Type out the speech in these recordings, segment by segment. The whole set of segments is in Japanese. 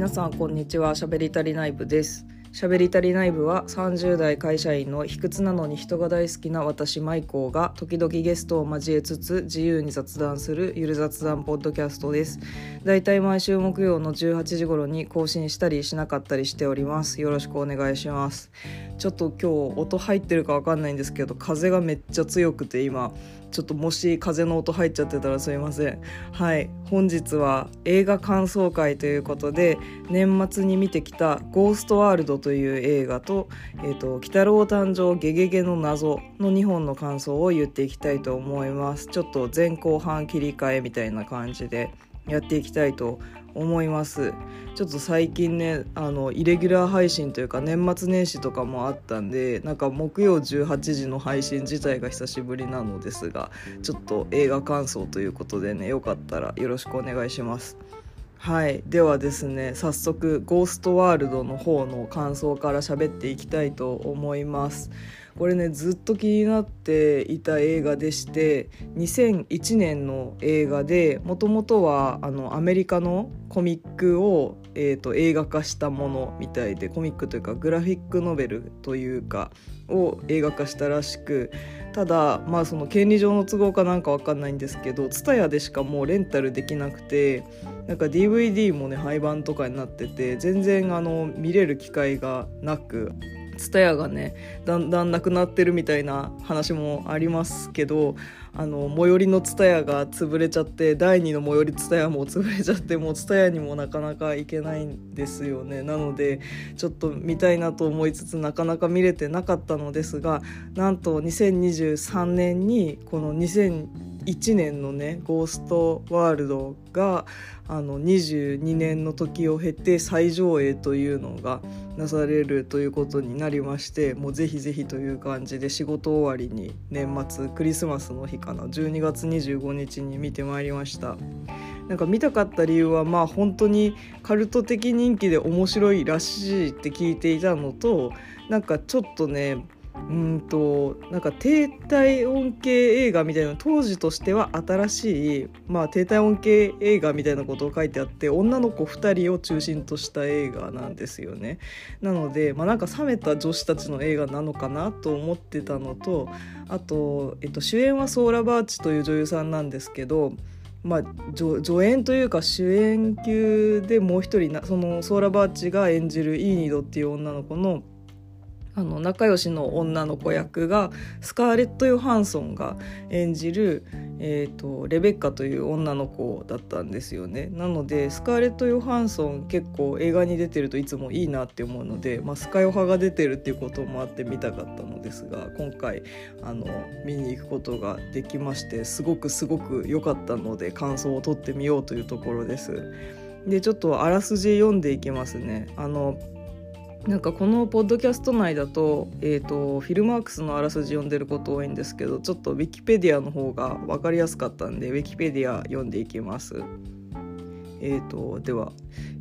皆さんこんにちは。しゃべりたり内部です。しゃべりたり内部は30代会社員の卑屈なのに人が大好きな私マイコーが時々ゲストを交えつつ自由に雑談するゆる雑談ポッドキャストです。だいたい毎週木曜の18時頃に更新したりしなかったりしております。よろしくお願いします。ちょっと今日音入ってるかわかんないんですけど風がめっちゃ強くて今ちょっともし風の音入っちゃってたらすいません。はい。本日は映画感想会ということで年末に見てきた「ゴーストワールド」という映画と「えーと、鬼太郎誕生ゲゲゲの謎」の2本の感想を言っていきたいと思います。ちょっと前後半切り替えみたいな感じでやっていきたいと思います。ちょっと最近ねあのイレギュラー配信というか年末年始とかもあったんでなんか木曜18時の配信自体が久しぶりなのですがちょっと映画感想ということでねよかったらよろしくお願いします。はい。ではですね早速「ゴーストワールド」の方の感想から喋っていきたいと思います。これねずっと気になっていた映画でして2001年の映画でもともとはあのアメリカのコミックを、えーと、映画化したものみたいでコミックというかグラフィックノベルというかを映画化したらしくただまあその権利上の都合かなんか分かんないんですけど TSUTAYA でしかもうレンタルできなくてなんか DVD もね廃盤とかになってて全然あの見れる機会がなく TSUTAYA がねだんだんなくなってるみたいな話もありますけどあの最寄りの TSUTAYA が潰れちゃって第2の最寄り TSUTAYA も潰れちゃってもう TSUTAYA にもなかなか行けないんですよね。なのでちょっと見たいなと思いつつなかなか見れてなかったのですがなんと2023年にこの2001年のね「ゴーストワールドが」あの22年の時を経て再上映というのがなされるということになりましてもうぜひぜひという感じで仕事終わりに年末クリスマスの日かな12月25日に見てまいりました。なんか見たかった理由はまあ本当にカルト的人気で面白いらしいって聞いていたのとなんかちょっとねうんとなんか低体温系映画みたいな当時としては新しい、まあ、低体温系映画みたいなことを書いてあって女の子2人を中心とした映画なんですよね。なので、まあ、なんか冷めた女子たちの映画なのかなと思ってたのとあと、えっと、主演はソーラ・バーチという女優さんなんですけどまあ、助演というか主演級でもう一人そのソーラ・バーチが演じるイーニドっていう女の子のあの仲良しの女の子役がスカーレット・ヨハンソンが演じる、えーと、レベッカという女の子だったんですよねなのでスカーレット・ヨハンソン結構映画に出てるといつもいいなって思うので、まあ、スカヨハが出てるっていうこともあって見たかったのですが今回あの見に行くことができましてすごくすごく良かったので感想を取ってみようというところです。でちょっとあらすじ読んでいきますね。あのなんかこのポッドキャスト内だと,、えーと、フィルマークスのあらすじ読んでること多いんですけどちょっとウィキペディアの方が分かりやすかったんでウィキペディア読んでいきます。えーと、では、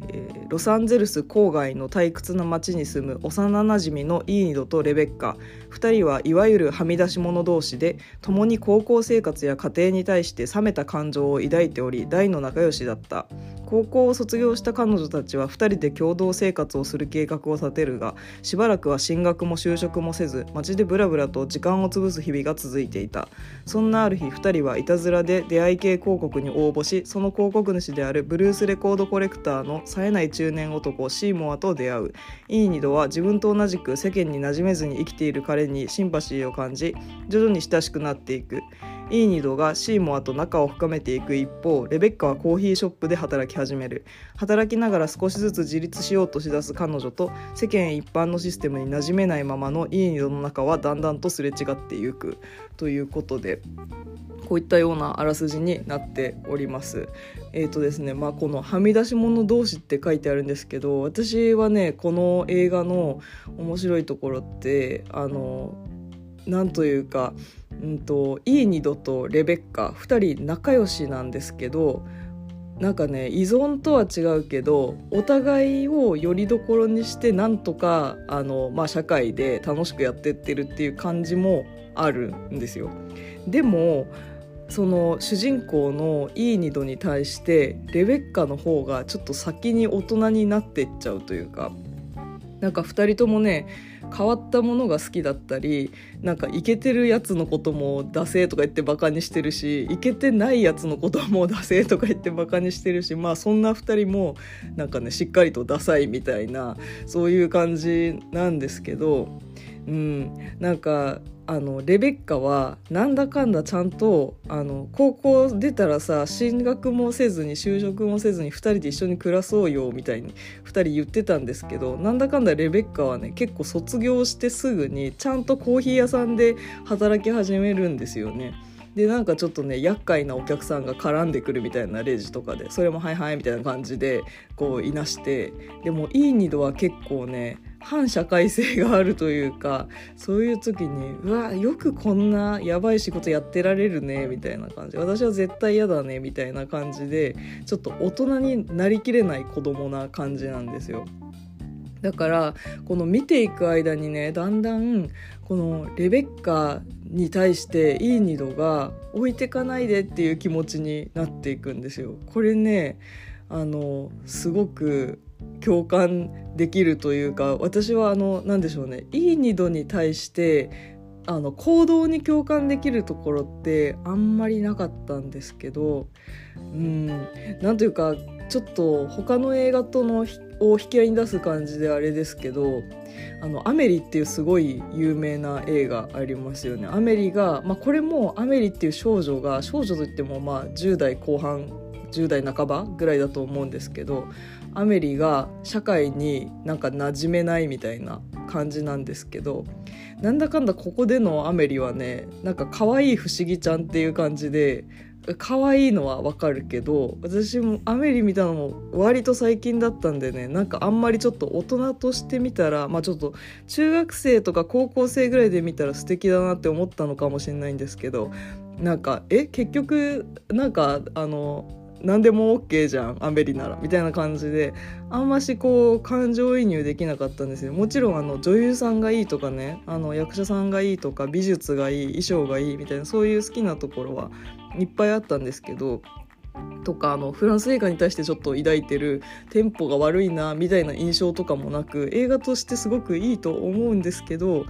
えー、ロサンゼルス郊外の退屈な町に住む幼なじみのイーニドとレベッカ2人はいわゆるはみ出し者同士で共に高校生活や家庭に対して冷めた感情を抱いており大の仲良しだった高校を卒業した彼女たちは2人で共同生活をする計画を立てるがしばらくは進学も就職もせず街でブラブラと時間を潰す日々が続いていた。そんなある日2人はいたずらで出会い系広告に応募しその広告主であるブルースレコードコレクターの冴えない中年男シーモアと出会う。イーニドは自分と同じく世間に馴染めずに生きている彼にシンパシーを感じ徐々に親しくなっていく。イーニドがシーモアと仲を深めていく一方レベッカはコーヒーショップで働き始める働きながら少しずつ自立しようとしだす彼女と世間一般のシステムに馴染めないままのイーニドの中はだんだんとすれ違っていくということでこういったようなあらすじになっております。えーとですねまあ、この「はみ出し物同士」って書いてあるんですけど私はねこの映画の面白いところってあのなんというかうんと、イーニドとレベッカ2人仲良しなんですけどなんかね依存とは違うけどお互いをよりどころにしてなんとかあの、まあ、社会で楽しくやってってるっていう感じもあるんですよ。でもその主人公のイーニドに対してレベッカの方がちょっと先に大人になってっちゃうというかなんか2人ともね変わったものが好きだったりなんかイケてるやつのこともダセーとか言ってバカにしてるしイケてないやつのこともダセーとか言ってバカにしてるしまあそんな2人もなんかねしっかりとダサいみたいなそういう感じなんですけどうんなんかあのレベッカはなんだかんだちゃんとあの高校出たらさ進学もせずに就職もせずに2人で一緒に暮らそうよみたいに2人言ってたんですけどなんだかんだレベッカはね結構卒業してすぐにちゃんとコーヒー屋さんで働き始めるんですよね。でなんかちょっとね厄介なお客さんが絡んでくるみたいなレジとかでそれも「はいはい」みたいな感じでこういなしてでもいいニドは結構ね反社会性があるというかそういう時にうわよくこんなやばい仕事やってられるねみたいな感じ私は絶対嫌だねみたいな感じでちょっと大人になりきれない子供な感じなんですよ。だからこの見ていく間にねだんだんこのレベッカに対していいニドが置いてかないでっていう気持ちになっていくんですよ。これねあのすごく共感できるというか私はあの何でしょうねいい二度に対してあの行動に共感できるところってあんまりなかったんですけどうんなんというかちょっと他の映画とのを引き合いに出す感じであれですけど「あのアメリ」っていうすごい有名な映画ありますよね。アメリが、まあ、これもアメリっていう少女が少女といってもまあ10代後半10代半ばぐらいだと思うんですけどアメリが社会になんか馴染めないみたいな感じなんですけどなんだかんだここでのアメリはねなんか可愛い不思議ちゃんっていう感じで可愛いのはわかるけど私もアメリ見たのも割と最近だったんでねなんかあんまりちょっと大人として見たらまあちょっと中学生とか高校生ぐらいで見たら素敵だなって思ったのかもしれないんですけどなんかえ結局なんかあの何でも OK じゃんアメリならみたいな感じであんましこう感情移入できなかったんですよ。もちろんあの女優さんがいいとかねあの役者さんがいいとか美術がいい衣装がいいみたいなそういう好きなところはいっぱいあったんですけどとかあのフランス映画に対してちょっと抱いてるテンポが悪いなみたいな印象とかもなく映画としてすごくいいと思うんですけど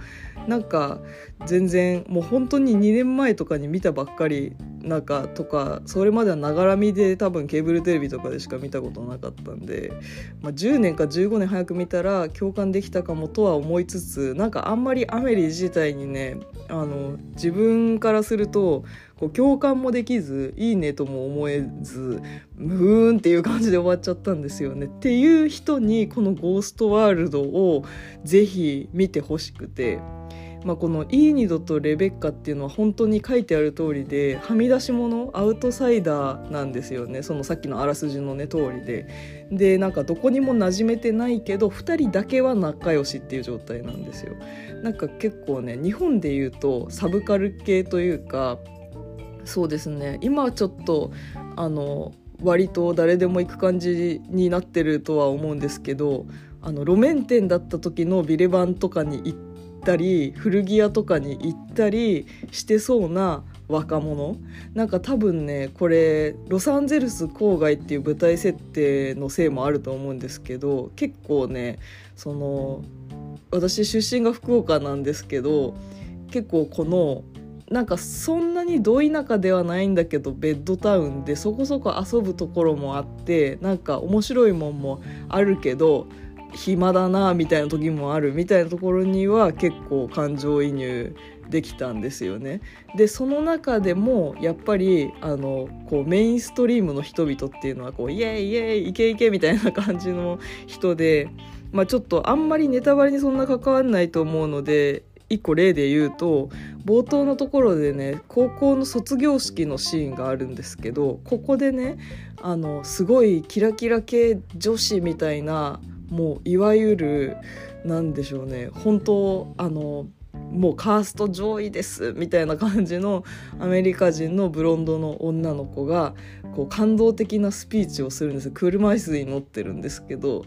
なんか全然もう本当に2年前とかに見たばっかりなんかとかそれまではながらみで多分ケーブルテレビとかでしか見たことなかったんで、まあ、10年か15年早く見たら共感できたかもとは思いつつなんかあんまりアメリ自体にねあの自分からするとこう共感もできずいいねとも思えずムーンっていう感じで終わっちゃったんですよね。っていう人にこの「ゴーストワールド」をぜひ見てほしくて。まあ、このイーニドとレベッカっていうのは本当に書いてある通りではみ出し物アウトサイダーなんですよねそのさっきのあらすじのね通りででなんかどこにも馴染めてないけど2人だけは仲良しっていう状態なんですよなんか結構ね日本でいうとサブカル系というかそうですね。今はちょっとあの割と誰でも行く感じになってるとは思うんですけどあの路面店だった時のビレバンとかに行ったり古着屋とかに行ったりしてそうな若者。なんか多分ねこれロサンゼルス郊外っていう舞台設定のせいもあると思うんですけど結構ねその私出身が福岡なんですけど結構このなんかそんなにど田舎ではないんだけどベッドタウンでそこそこ遊ぶところもあってなんか面白いもんもあるけど暇だなみたいな時もあるみたいなところには結構感情移入できたんですよね。でその中でもやっぱりあのこうメインストリームの人々っていうのはこうイエイイエイイケイケみたいな感じの人で、まあ、ちょっとあんまりネタバレにそんな関わんないと思うので一個例で言うと冒頭のところでね高校の卒業式のシーンがあるんですけどここでねあのすごいキラキラ系女子みたいなもういわゆる何でしょうね本当あのもうカースト上位ですみたいな感じのアメリカ人のブロンドの女の子がこう感動的なスピーチをするんです。車椅子に乗ってるんですけど、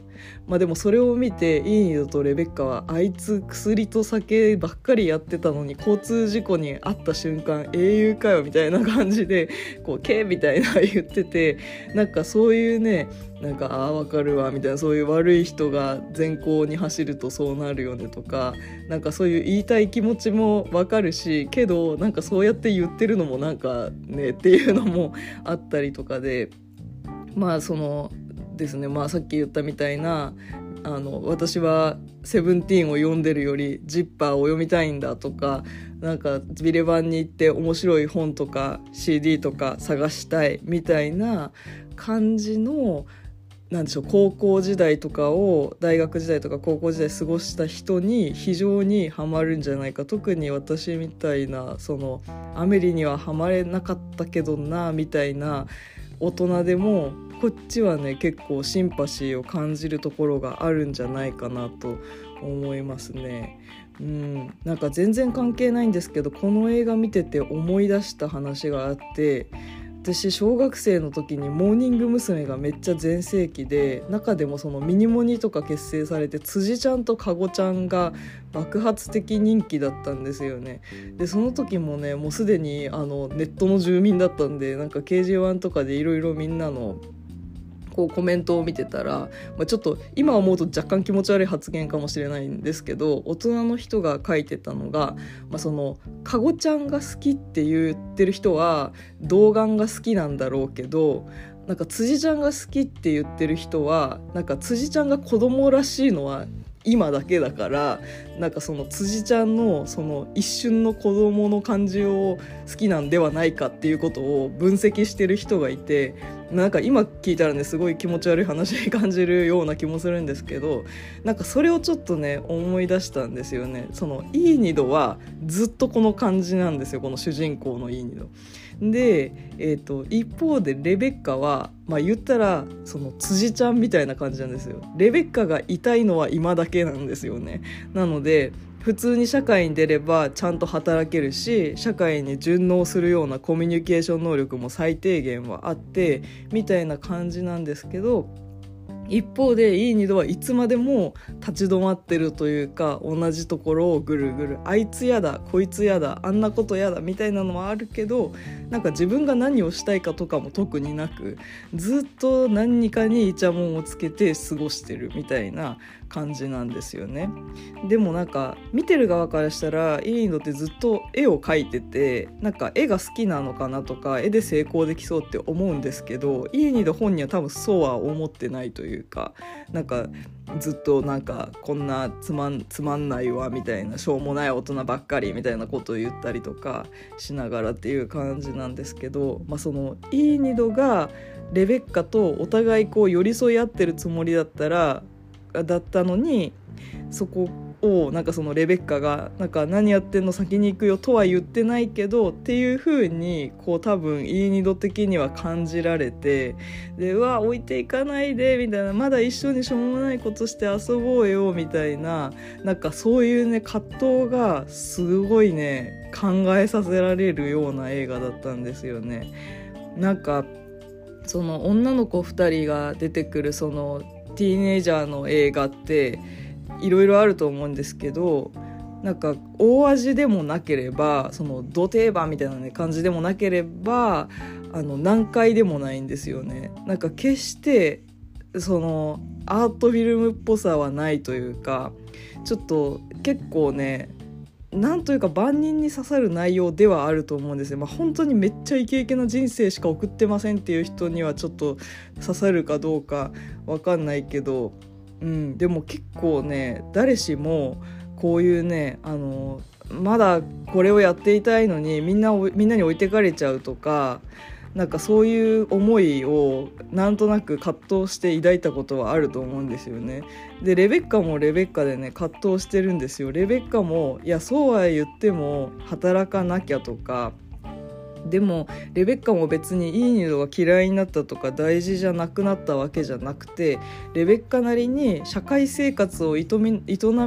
まあ、でもそれを見てイーニドとレベッカはあいつ薬と酒ばっかりやってたのに交通事故に遭った瞬間英雄かよみたいな感じでこう「け」みたいな言っててなんかそういうねなんかああ分かるわみたいなそういう悪い人が前方に走るとそうなるよねとかなんかそういう言いたい気持ちも分かるしけどなんかそうやって言ってるのもなんかねっていうのも あったりとかでまあそのですねまあさっき言ったみたいなあの私は「セブンティーンを読んでるよりジッパーを読みたいんだとかなんかビレバンに行って面白い本とか CD とか探したいみたいな感じのなんでしょう高校時代とかを大学時代とか高校時代過ごした人に非常にハマるんじゃないか特に私みたいなそのアメリにはハマれなかったけどなみたいな大人でもこっちはね結構シンパシーを感じるところがあるんじゃないかなと思いますね。うん、なんか全然関係ないんですけどこの映画見てて思い出した話があって私小学生の時にモーニング娘。がめっちゃ全盛期で中でもそのミニモニとか結成されて辻ちゃんとかごちゃんが爆発的人気だったんですよねでその時もねもうすでにあのネットの住民だったんでなんか KG1 とかでいろいろみんなのこうコメントを見てたら、まあ、ちょっと今思うと若干気持ち悪い発言かもしれないんですけど大人の人が書いてたのが、まあ、そのかごちゃんが好きって言ってる人は童顔が好きなんだろうけどなんか辻ちゃんが好きって言ってる人はなんか辻ちゃんが子供らしいのは今だけだからなんかその辻ちゃんのその一瞬の子供の感じを好きなんではないかっていうことを分析してる人がいてなんか今聞いたらねすごい気持ち悪い話に感じるような気もするんですけどなんかそれをちょっとね思い出したんですよね。そのいい二度はずっとこの感じなんですよこの主人公のいい二度。で、えーと、一方でレベッカは、まあ、言ったらその辻ちゃんみたいな感じなんですよ。レベッカがいたいのは今だけなんですよね。なので普通に社会に出ればちゃんと働けるし社会に順応するようなコミュニケーション能力も最低限はあってみたいな感じなんですけど一方でいい二度はいつまでも立ち止まってるというか同じところをぐるぐるあいつやだこいつやだあんなことやだみたいなのはあるけどなんか自分が何をしたいかとかも特になくずっと何かにイチャモンをつけて過ごしてるみたいな感じなんですよね。でもなんか見てる側からしたらいいのってずっと絵を描いててなんか絵が好きなのかなとか絵で成功できそうって思うんですけどいいニド本人は多分そうは思ってないというかなんかずっとなんかこんなつまんつまんないわみたいなしょうもない大人ばっかりみたいなことを言ったりとかしながらっていう感じなんですけど、まあ、そのいいニドがレベッカとお互いこう寄り添い合ってるつもりだったらだったのにそこをなんかそのレベッカが何やってんの先に行くよとは言ってないけどっていう風にこう多分いい二度的には感じられてでうわ置いていかないでみたいなまだ一緒にしょうもないことして遊ぼうよみたいななんかそういうね葛藤がすごいね考えさせられるような映画だったんですよね。なんかその女の子2人が出てくるそのティーネイジャーの映画っていろいろあると思うんですけどなんか大味でもなければその土定番みたいな、ね、感じでもなければあの難解でもないんですよね。なんか決してそのアートフィルムっぽさはないというかちょっと結構ねなんというか万人に刺さる内容ではあると思うんですよ。まあ、本当にめっちゃイケイケな人生しか送ってませんっていう人にはちょっと刺さるかどうかわかんないけど、うん、でも結構ね誰しもこういうねあのまだこれをやっていたいのにみんなみんなに置いてかれちゃうとかなんかそういう思いをなんとなく葛藤して抱いたことはあると思うんですよね。でレベッカもレベッカでね葛藤してるんですよ。レベッカもいやそうは言っても働かなきゃとかでもレベッカも別にいいニドが嫌いになったとか大事じゃなくなったわけじゃなくてレベッカなりに社会生活を営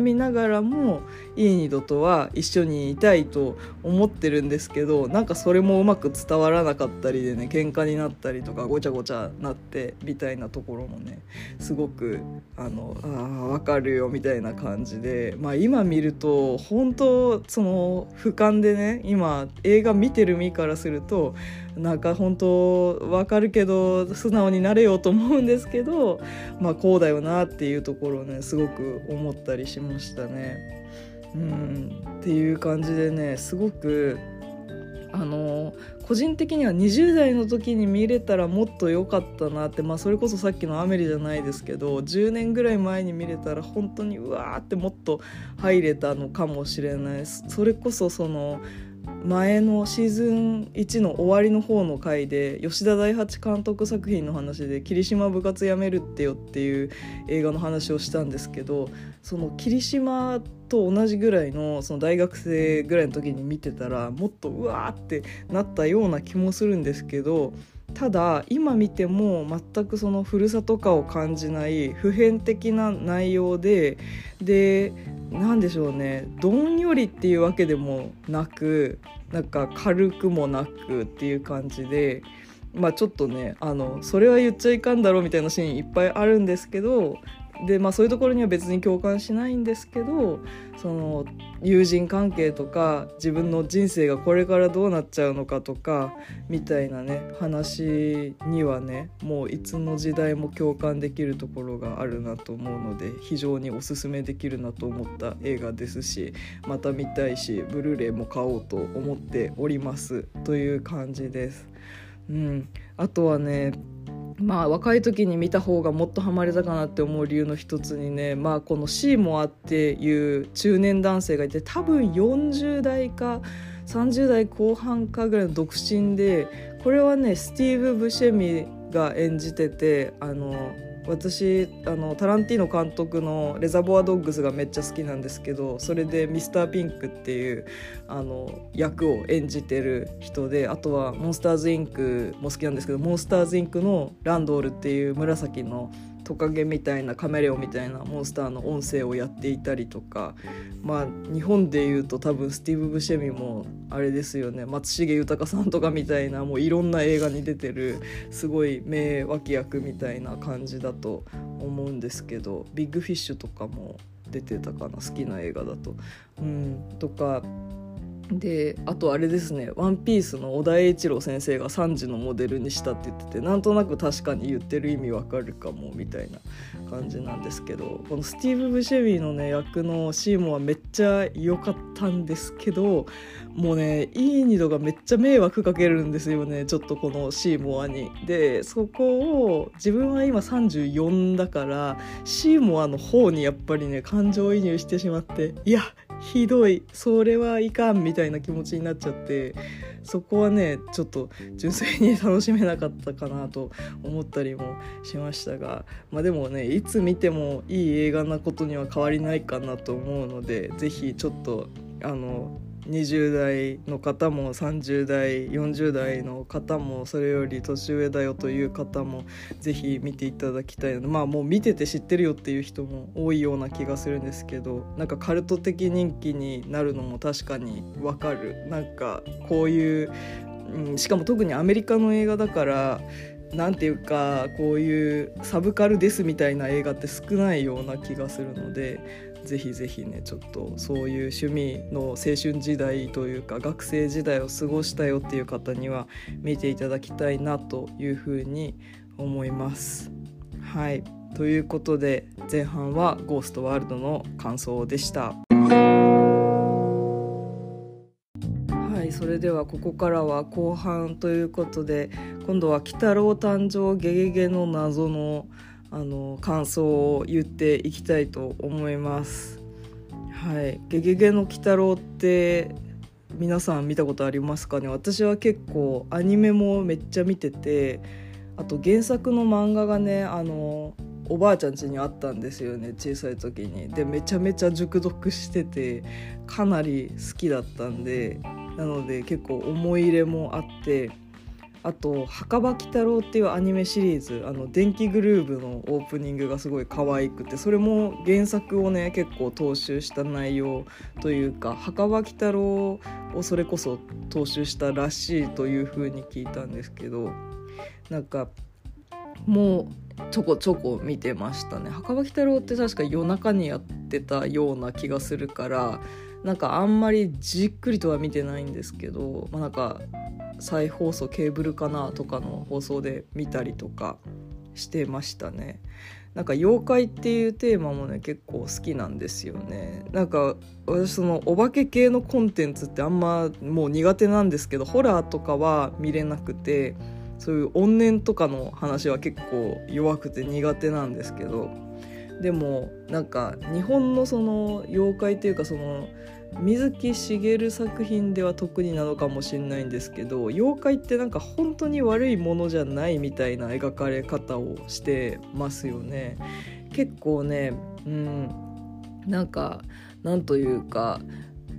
みながらもイーニドとは一緒にいたいと思ってるんですけどなんかそれもうまく伝わらなかったりでね喧嘩になったりとかごちゃごちゃなってみたいなところもねすごくあのあ分かるよみたいな感じで、まあ、今見ると本当その俯瞰でね今映画見てる身からするとなんか本当分かるけど素直になれようと思うんですけど、まあ、こうだよなっていうところをねすごく思ったりしましたね。うんっていう感じでねすごくあの個人的には20代の時に見れたらもっと良かったなって、まあ、それこそさっきの「アメリ」じゃないですけど10年ぐらい前に見れたら本当にうわーってもっと入れたのかもしれない。それこそその前のシーズン1の終わりの方の回で吉田大八監督作品の話で「霧島部活やめるってよ」っていう映画の話をしたんですけどその霧島と同じぐらいのその大学生ぐらいの時に見てたらもっとうわーってなったような気もするんですけどただ今見ても全くその古さとかを感じない普遍的な内容でで何でしょうねどんよりっていうわけでもなくなんか軽くもなくっていう感じで。まあちょっとねあのそれは言っちゃいかんだろうみたいなシーンいっぱいあるんですけどでまあそういうところには別に共感しないんですけどその友人関係とか自分の人生がこれからどうなっちゃうのかとかみたいなね話にはねもういつの時代も共感できるところがあるなと思うので非常におすすめできるなと思った映画ですしまた見たいしブルーレイも買おうと思っておりますという感じです。うん、あとはねまあ若い時に見た方がもっとハマれたかなって思う理由の一つにねまあこのシーモアっていう中年男性がいて多分40代か30代後半かぐらいの独身でこれはねスティーブ・ブシェミが演じててあの私あのタランティーノ監督の「レザボア・ドッグス」がめっちゃ好きなんですけどそれでミスター・ピンクっていうあの役を演じてる人であとは「モンスターズ・インク」も好きなんですけど「モンスターズ・インク」のランドールっていう紫のトカゲみたいなカメレオンみたいなモンスターの音声をやっていたりとかまあ日本でいうと多分スティーブ・ブシェミもあれですよね松重豊さんとかみたいなもういろんな映画に出てるすごい名脇役みたいな感じだと思うんですけどビッグフィッシュとかも出てたかな好きな映画だと。うん、とかであとあれですね「ワンピースの小田栄一郎先生が3時のモデルにしたって言っててなんとなく確かに言ってる意味わかるかもみたいな感じなんですけどこのスティーブ・ブシェビーのね役のシーモンはめっちゃ良かったんですけどもうねいい二度がめっちゃ迷惑かけるんですよねちょっとこのシーモアに。でそこを自分は今34だからシーモアの方にやっぱりね感情移入してしまっていやひどい。それはいかんみたいな気持ちになっちゃってそこはねちょっと純粋に楽しめなかったかなと思ったりもしましたがまあでもねいつ見てもいい映画なことには変わりないかなと思うので是非ちょっとあの20代の方も30代40代の方もそれより年上だよという方もぜひ見ていただきたいのでまあもう見てて知ってるよっていう人も多いような気がするんですけどなんかカルト的人気になるのも確かにわかる。なんかこういう、うん、しかも特にアメリカの映画だからなんていうかこういうサブカルですみたいな映画って少ないような気がするのでぜひぜひねちょっとそういう趣味の青春時代というか学生時代を過ごしたよっていう方には見ていただきたいなというふうに思います。はいということで前半は「ゴーストワールド」の感想でした。それではここからは後半ということで今度は「鬼太郎誕生ゲゲゲの謎」の「あの感想を言っていきたいと思います。はい、ゲゲゲの鬼太郎って皆さん見たことありますかね？私は結構アニメもめっちゃ見ててあと原作の漫画がねあのおばあちゃん家にあったんですよね小さい時に。でめちゃめちゃ熟読しててかなり好きだったんでなので結構思い入れもあってあと「墓場鬼太郎」っていうアニメシリーズ。あの電気グルーヴのオープニングがすごい可愛くてそれも原作をね結構踏襲した内容というか墓場鬼太郎をそれこそ踏襲したらしいというふうに聞いたんですけどなんかもうちょこちょこ見てましたね。墓場鬼太郎って確か夜中にやってたような気がするからなんかあんまりじっくりとは見てないんですけど、まあ、なんか再放送ケーブルかなとかの放送で見たりとかしてましたね。なんか妖怪っていうテーマもね結構好きなんですよねなんか私そのお化け系のコンテンツってあんまもう苦手なんですけどホラーとかは見れなくてそういう怨念とかの話は結構弱くて苦手なんですけどでもなんか日本のその妖怪っていうかその水木しげる作品では特になのかもしれないんですけど妖怪ってなんか本当に悪いものじゃないみたいな描かれ方をしてますよね。結構ねうんなんかなんというか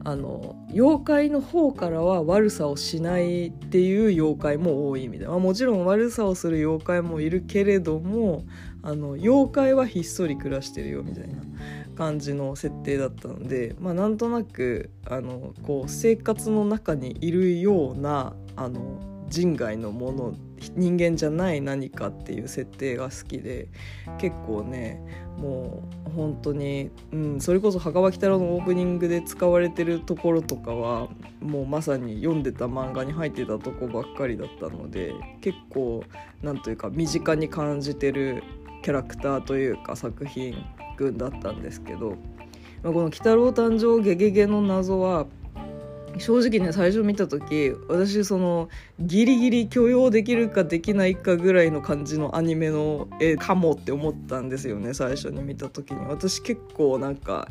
あの妖怪の方からは悪さをしないっていう妖怪も多いみたいな、まあ、もちろん悪さをする妖怪もいるけれどもあの妖怪はひっそり暮らしてるよみたいな感じの設定だったので、まあ、なんとなくあのこう生活の中にいるようなあの人外のもの人間じゃない何かっていう設定が好きで結構ねもう本当に、うん、それこそ「墓場鬼太郎」のオープニングで使われてるところとかはもうまさに読んでた漫画に入ってたとこばっかりだったので結構なんというか身近に感じてるキャラクターというか作品群だったんですけど、まあ、この「鬼太郎誕生ゲゲゲの謎」は正直ね最初見た時私そのギリギリ許容できるかできないかぐらいの感じのアニメの絵かもって思ったんですよね最初に見た時に。私結構なんか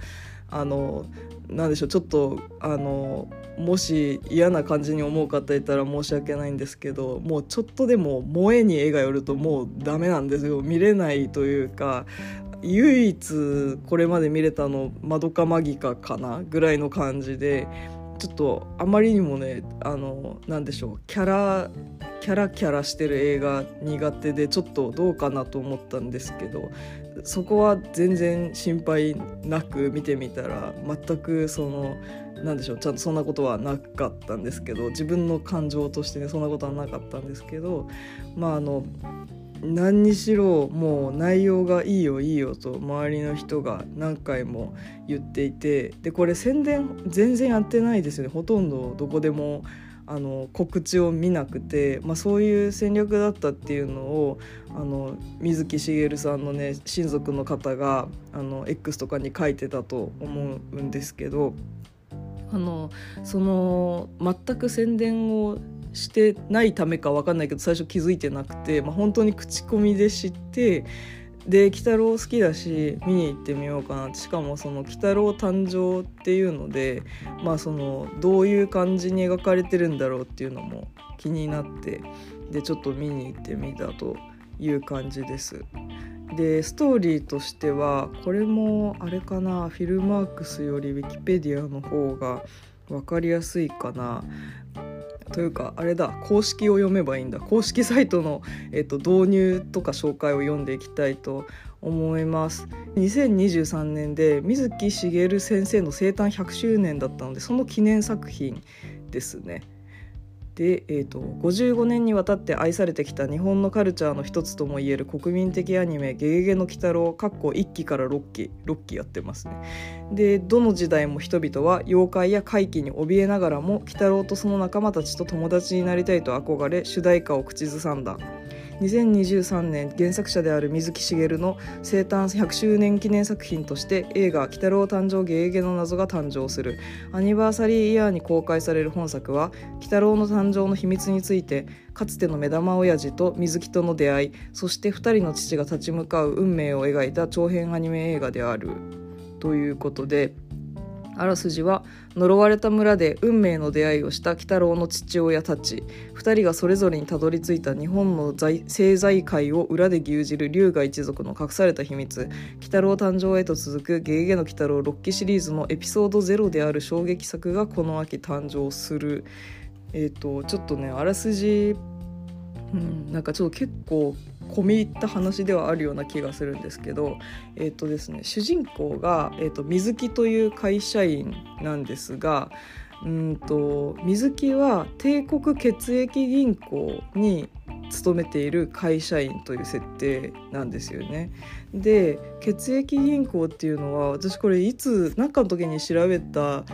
あのなんでしょうちょっとあのもし嫌な感じに思う方いたら申し訳ないんですけどもうちょっとでも萌えに絵が寄るともうダメなんですよ。見れないというか唯一これまで見れたの「まどかマギカ」かなぐらいの感じでちょっとあまりにもねあのなんでしょうキャラキャラキャラしてる映画苦手でちょっとどうかなと思ったんですけどそこは全然心配なく見てみたら全くそのなんでしょうちゃんとそんなことはなかったんですけど自分の感情としてねそんなことはなかったんですけどまああの何にしろもう内容がいいよいいよと周りの人が何回も言っていてでこれ宣伝全然やってないですよね。ほとんどどこでもあの告知を見なくて、まあ、そういう戦略だったっていうのをあの水木しげるさんのね親族の方があの X とかに書いてたと思うんですけどあのその全く宣伝をしてないためか分かんないけど最初気づいてなくて、まあ、本当に口コミで知ってで鬼太郎好きだし見に行ってみようかなしかもその鬼太郎誕生っていうのでまあそのどういう感じに描かれてるんだろうっていうのも気になって。でちょっと見に行ってみたという感じです。でストーリーとしてはこれもあれかなフィルマークスよりウィキペディアの方が分かりやすいかな。というかあれだ公式を読めばいいんだ。公式サイトの、えっと、導入とか紹介を読んでいきたいと思います。2023年で水木しげる先生の生誕100周年だったのでその記念作品ですね。で、えーと、55年にわたって愛されてきた日本のカルチャーの一つともいえる国民的アニメ「ゲゲゲの鬼太郎」かっこ1期から6期6期やってますね。でどの時代も人々は妖怪や怪奇に怯えながらも鬼太郎とその仲間たちと友達になりたいと憧れ主題歌を口ずさんだ。2023年原作者である水木しげるの生誕100周年記念作品として映画「鬼太郎誕生ゲーゲの謎」が誕生する。アニバーサリーイヤーに公開される本作は鬼太郎の誕生の秘密についてかつての目玉親父と水木との出会いそして2人の父が立ち向かう運命を描いた長編アニメ映画である。ということであらすじは呪われた村で運命の出会いをした鬼太郎の父親たち。2人がそれぞれにたどり着いた日本の政財界を裏で牛耳る龍河一族の隠された秘密。鬼太郎誕生へと続く「ゲゲゲの鬼太郎」6期シリーズのエピソード0である衝撃作がこの秋誕生する。えっ、ー、とちょっとねあらすじうん、なんかちょっと結構込み入った話ではあるような気がするんですけど、えーとですね、主人公が、えーと、水木という会社員なんですがうんと水木は帝国血液銀行に勤めている会社員という設定なんですよね。で血液銀行っていうのは私これいつ何かの時に調べた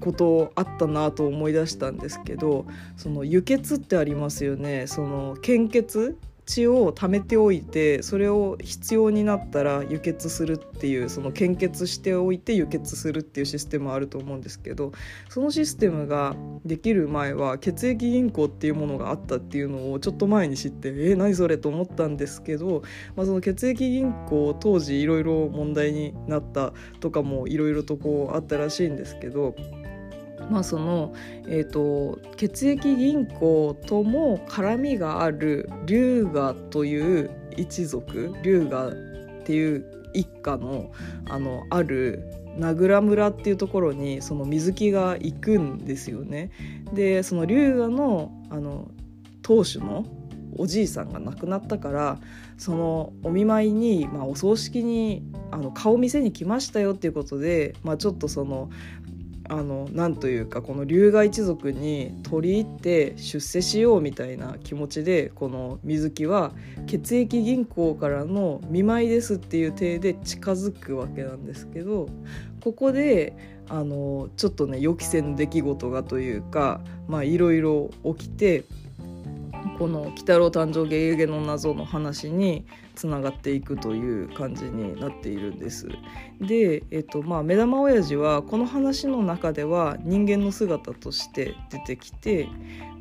ことあったなと思い出したんですけどその輸血ってありますよねその献血血を貯めておいてそれを必要になったら輸血するっていうその献血しておいて輸血するっていうシステムあると思うんですけどそのシステムができる前は血液銀行っていうものがあったっていうのをちょっと前に知ってえ何それと思ったんですけど、まあ、その血液銀行当時いろいろ問題になったとかもいろいろとこうあったらしいんですけど。まあそのえーと、血液銀行とも絡みがある龍河という一族龍河っていう一家のあのある名倉村っていうところにその水木が行くんですよね。でその龍河のあの当主のおじいさんが亡くなったからそのお見舞いに、まあ、お葬式にあの顔見せに来ましたよっていうことで、まあ、ちょっとそのあのなんというかこの龍河一族に取り入って出世しようみたいな気持ちでこの水木は血液銀行からの見舞いですっていう体で近づくわけなんですけどここであのちょっとね予期せぬ出来事がというかまあいろいろ起きてこの「鬼太郎誕生ゲゲゲの謎」の話につながっていくという感じになっているんです。で、えっとまあ、目玉親父はこの話の中では人間の姿として出てきて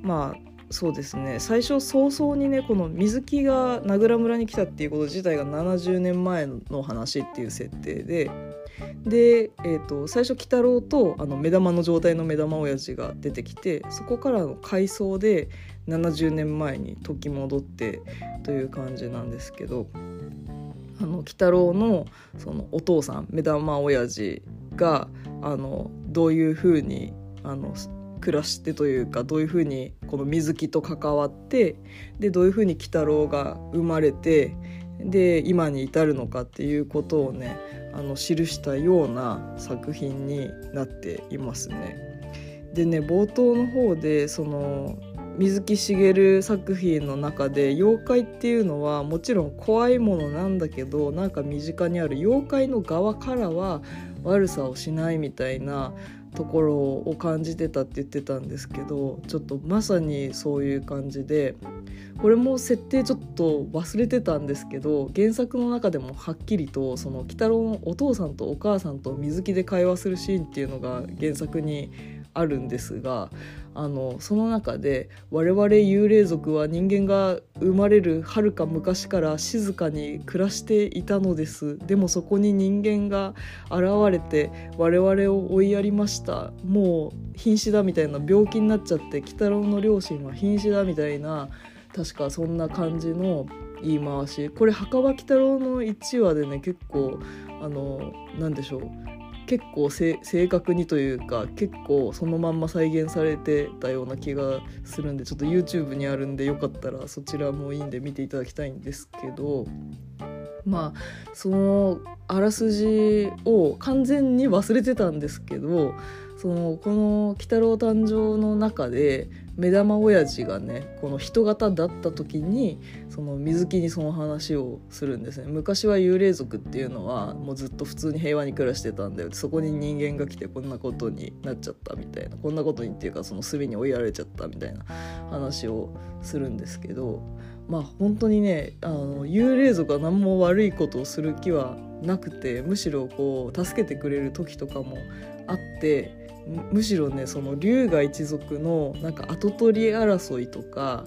まあそうですね最初早々にねこの水木が名倉村に来たっていうこと自体が70年前の話っていう設定でで、えーと、最初鬼太郎とあの目玉の状態の目玉親父が出てきてそこからの回想で70年前に時戻ってという感じなんですけどあの鬼太郎のそのお父さん目玉親父があのどういうふうにあの暮らしてというかどういうふうにこの水木と関わってでどういうふうに鬼太郎が生まれてで今に至るのかっていうことをねあの記したような作品になっていますね。でね冒頭の方でその水木しげる作品の中で妖怪っていうのはもちろん怖いものなんだけどなんか身近にある妖怪の側からは悪さをしないみたいなところを感じてたって言ってたんですけどちょっとまさにそういう感じでこれも設定ちょっと忘れてたんですけど原作の中でもはっきりとその鬼太郎のお父さんとお母さんと水木で会話するシーンっていうのが原作にあるんですがあのその中で我々幽霊族は人間が生まれるはるか昔から静かに暮らしていたのです。でもそこに人間が現れて我々を追いやりました。もう瀕死だみたいな病気になっちゃって鬼太郎の両親は瀕死だみたいな確かそんな感じの言い回し。これ墓場鬼太郎の1話でね結構あの何でしょう。結構正確にというか結構そのまんま再現されてたような気がするんでちょっと YouTube にあるんでよかったらそちらもいいんで見ていただきたいんですけどまあそのあらすじを完全に忘れてたんですけどそのこの「鬼太郎誕生」の中で目玉親父がねこの人型だった時にその水木にその話をするんですね。昔は幽霊族っていうのはもうずっと普通に平和に暮らしてたんだよそこに人間が来てこんなことになっちゃったみたいなこんなことにっていうかその隅に追いやられちゃったみたいな話をするんですけどまあ本当にねあの幽霊族は何も悪いことをする気はなくてむしろこう助けてくれる時とかもあってむしろねその龍が一族のなんか跡取り争いとか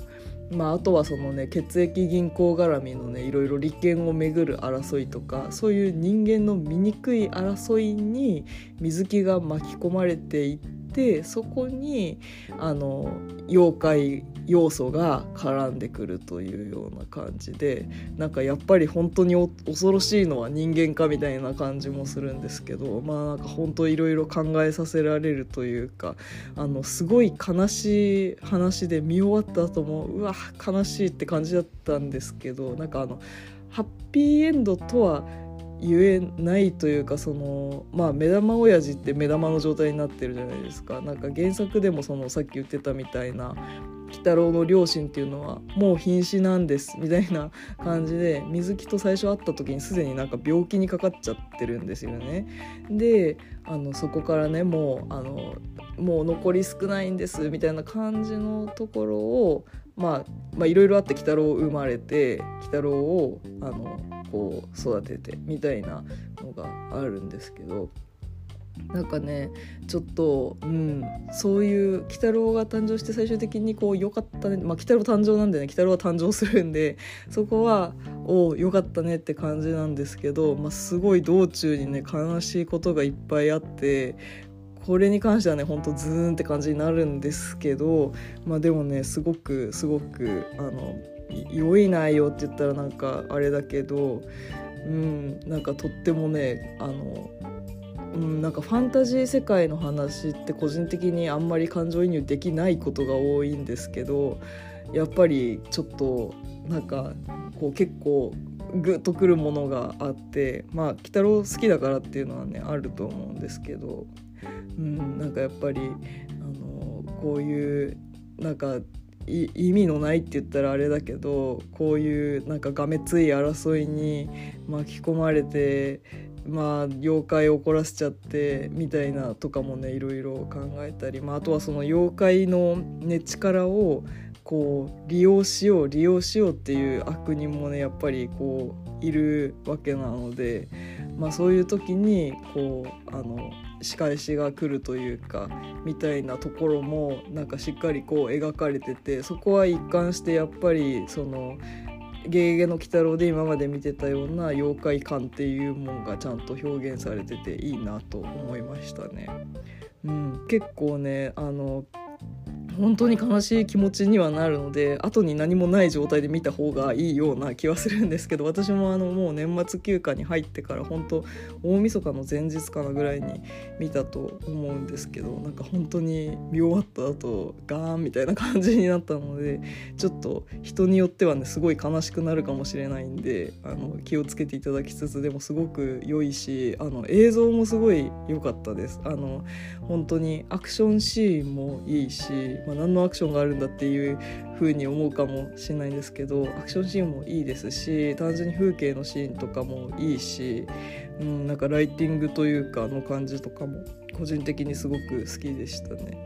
まあ、あとはそのね血液銀行絡みのねいろいろ利権をめぐる争いとかそういう人間の醜い争いに水木が巻き込まれていってそこにあの妖怪要素が絡んでくるというような感じでなんかやっぱり本当に恐ろしいのは人間かみたいな感じもするんですけどまあなんか本当いろいろ考えさせられるというかあのすごい悲しい話で見終わった後もうわ悲しいって感じだったんですけどなんかあのハッピーエンドとは言えないというかそのまあ目玉親父って目玉の状態になってるじゃないですかなんか原作でもそのさっき言ってたみたいな鬼太郎の両親っていうのはもう瀕死なんですみたいな感じで水木と最初会った時にすでになんか病気にかかっちゃってるんですよね。であのそこからねもうあのもう残り少ないんですみたいな感じのところをまあいろいろあって鬼太郎生まれて鬼太郎をあのこう育ててみたいなのがあるんですけどなんかねちょっと、うん、そういう鬼太郎が誕生して最終的にこう良かったねまあ鬼太郎誕生なんでね鬼太郎は誕生するんでそこはおおよかったねって感じなんですけど、まあ、すごい道中にね悲しいことがいっぱいあってこれに関してはねほんとズーンって感じになるんですけど、まあ、でもねすごくすごくあの良い内容って言ったらなんかあれだけどうんなんかとってもねあのうん、なんかファンタジー世界の話って個人的にあんまり感情移入できないことが多いんですけどやっぱりちょっとなんかこう結構グッとくるものがあってまあ鬼太郎好きだからっていうのはねあると思うんですけど、うん、なんかやっぱりあのこういうなんか意味のないって言ったらあれだけどこういうなんかがめつい争いに巻き込まれてまあ妖怪を怒らせちゃってみたいなとかもねいろいろ考えたり、まあ、あとはその妖怪の、ね、力をこう利用しよう利用しようっていう悪人もねやっぱりこういるわけなので、まあ、そういう時にこうあの仕返しが来るというかみたいなところもなんかしっかりこう描かれててそこは一貫してやっぱりその「ゲゲゲの鬼太郎」で今まで見てたような妖怪感っていうもんがちゃんと表現されてていいなと思いましたね。うん、結構ねあの本当に悲しい気持ちにはなるので後に何もない状態で見た方がいいような気はするんですけど私もあのもう年末休暇に入ってから本当大晦日の前日かなぐらいに見たと思うんですけどなんか本当に見終わった後ガーンみたいな感じになったのでちょっと人によってはねすごい悲しくなるかもしれないんであの気をつけていただきつつでもすごく良いしあの映像もすごい良かったです。あの本当にアクションシーンもいいしまあ、何のアクションがあるんだっていう風に思うかもしれないんですけどアクションシーンもいいですし単純に風景のシーンとかもいいし、うん、なんかライティングというかの感じとかも個人的にすごく好きでしたね。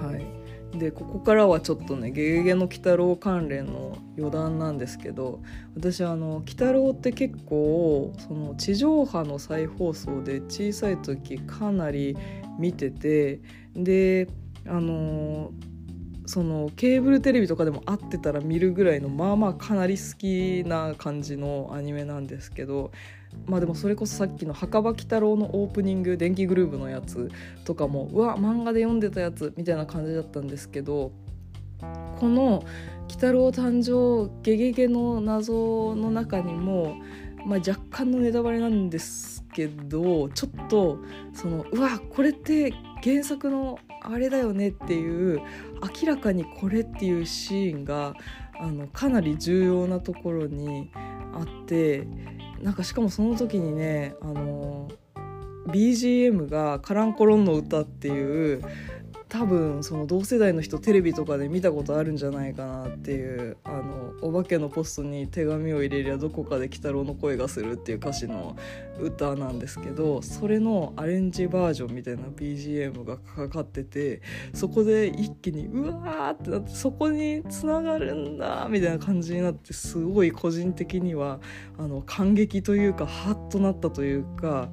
はいでここからはちょっとね「ゲゲゲの鬼太郎」関連の余談なんですけど私あの鬼太郎って結構その地上波の再放送で小さい時かなり見ててであのそのケーブルテレビとかでも合ってたら見るぐらいのまあまあかなり好きな感じのアニメなんですけどまあでもそれこそさっきの「墓場鬼太郎」のオープニング電気グルーヴのやつとかもうわ漫画で読んでたやつみたいな感じだったんですけどこの「鬼太郎誕生ゲゲゲの謎」の中にも、まあ、若干のネタバレなんですけどちょっとそのうわこれって原作のあれだよねっていう明らかにこれっていうシーンがあのかなり重要なところにあってなんかしかもその時にねあの BGM が「カランコロンの歌」っていう多分その同世代の人テレビとかで見たことあるんじゃないかなっていうあのお化けのポストに手紙を入れりゃどこかで鬼太郎の声がするっていう歌詞の歌なんですけどそれのアレンジバージョンみたいな BGM がかかっててそこで一気にうわーってなってそこにつながるんだみたいな感じになってすごい個人的にはあの感激というかハッとなったというか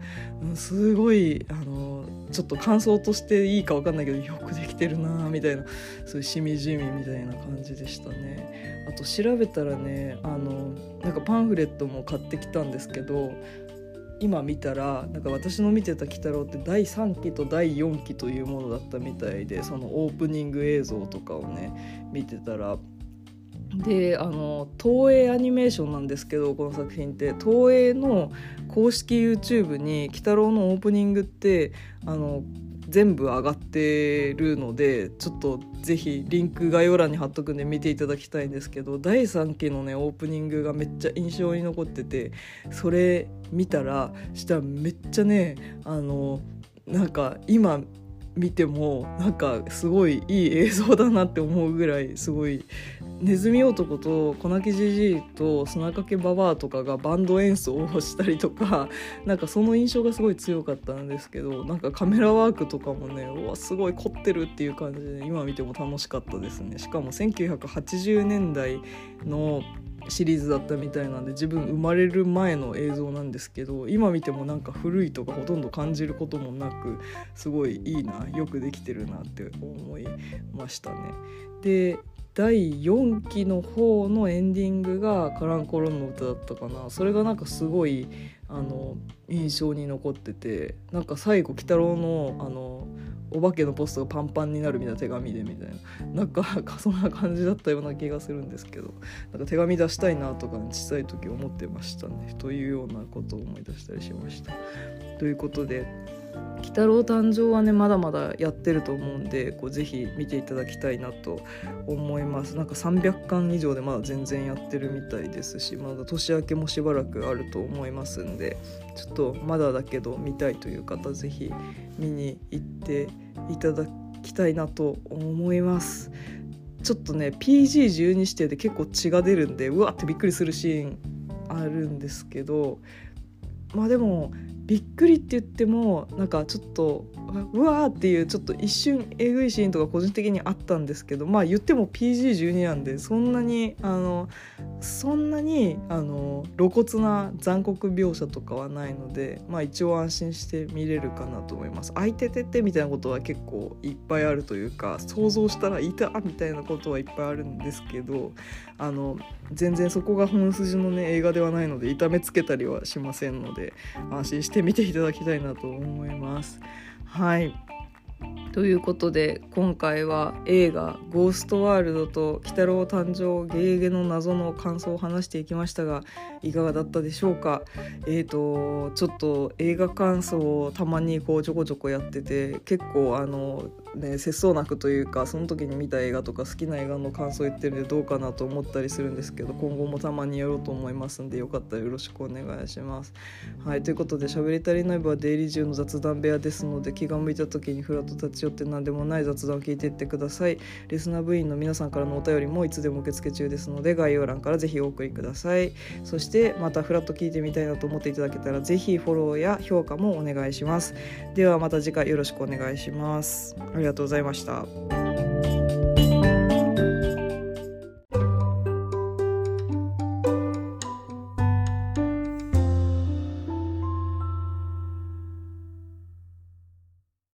すごいあのちょっと感想としていいか分かんないけどよくできてるなみたいなそういうしみじみみたいな感じでしたね。あと調べたらねあのなんかパンフレットも買ってきたんですけど今見たらなんか私の見てた「鬼太郎」って第3期と第4期というものだったみたいでそのオープニング映像とかをね見てたら。であの東映アニメーションなんですけどこの作品って。東映の公式 YouTube に「鬼太郎」のオープニングってあの全部上がってるのでちょっとぜひリンク概要欄に貼っとくんで見ていただきたいんですけど第3期のねオープニングがめっちゃ印象に残っててそれ見たらしたらめっちゃねあのなんか今見てもなんかすごいいい映像だなって思うぐらいすごいネズミ男と粉木じじいと砂かけババアとかがバンド演奏をしたりとか なんかその印象がすごい強かったんですけどなんかカメラワークとかもねうわすごい凝ってるっていう感じで今見ても楽しかったですね。しかも1980年代のシリーズだったみたいなんで自分生まれる前の映像なんですけど今見てもなんか古いとかほとんど感じることもなくすごいいいなよくできてるなって思いましたね。で第4期の方のエンディングが「カランコロンの歌」だったかな。それがなんかすごいあの印象に残っててなんか最後鬼太郎のあのお化けのポストがパンパンになるみたいな手紙でみたいな。なんか そんな感じだったような気がするんですけどなんか手紙出したいなとか、小さい時思ってましたね。というようなことを思い出したりしました。ということで鬼太郎誕生はねまだまだやってると思うんでこうぜひ見ていただきたいなと思います。なんか300巻以上でまだ全然やってるみたいですしまだ年明けもしばらくあると思いますんでちょっとまだだけど見たいという方ぜひ見に行っていただきたいなと思います。ちょっとね PG12 指定で結構血が出るんでうわってびっくりするシーンあるんですけどまあでもびっくりって言ってもなんかちょっとうわーっていうちょっと一瞬えぐいシーンとか個人的にあったんですけどまあ言っても PG12 なんでそんなにあのそんなにあの露骨な残酷描写とかはないのでまあ一応安心して見れるかなと思います。相手ててみたいなことは結構いっぱいあるというか想像したらいたみたいなことはいっぱいあるんですけどあの全然そこが本筋のね映画ではないので痛めつけたりはしませんので安心して見ていただきたいなと思います。はいということで今回は映画「ゴーストワールド」と「鬼太郎誕生ゲーゲの謎」の感想を話していきましたがいかがだったでしょうか？えーとちょっと映画感想をたまにこうちょこちょこやってて結構あのね節操なくというかその時に見た映画とか好きな映画の感想言ってるんでどうかなと思ったりするんですけど今後もたまにやろうと思いますんでよかったらよろしくお願いします。はいということで「しゃべり足りない部」は出入り中の雑談部屋ですので気が向いた時にフラット立ち寄って何でもない雑談を聞いていってください。リスナー部員の皆さんからのお便りもいつでも受付中ですので概要欄からぜひお送りください。そしてまたフラット聞いてみたいなと思っていただけたらぜひフォローや評価もお願いします。ではまた次回よろしくお願いします。ありがとうございました。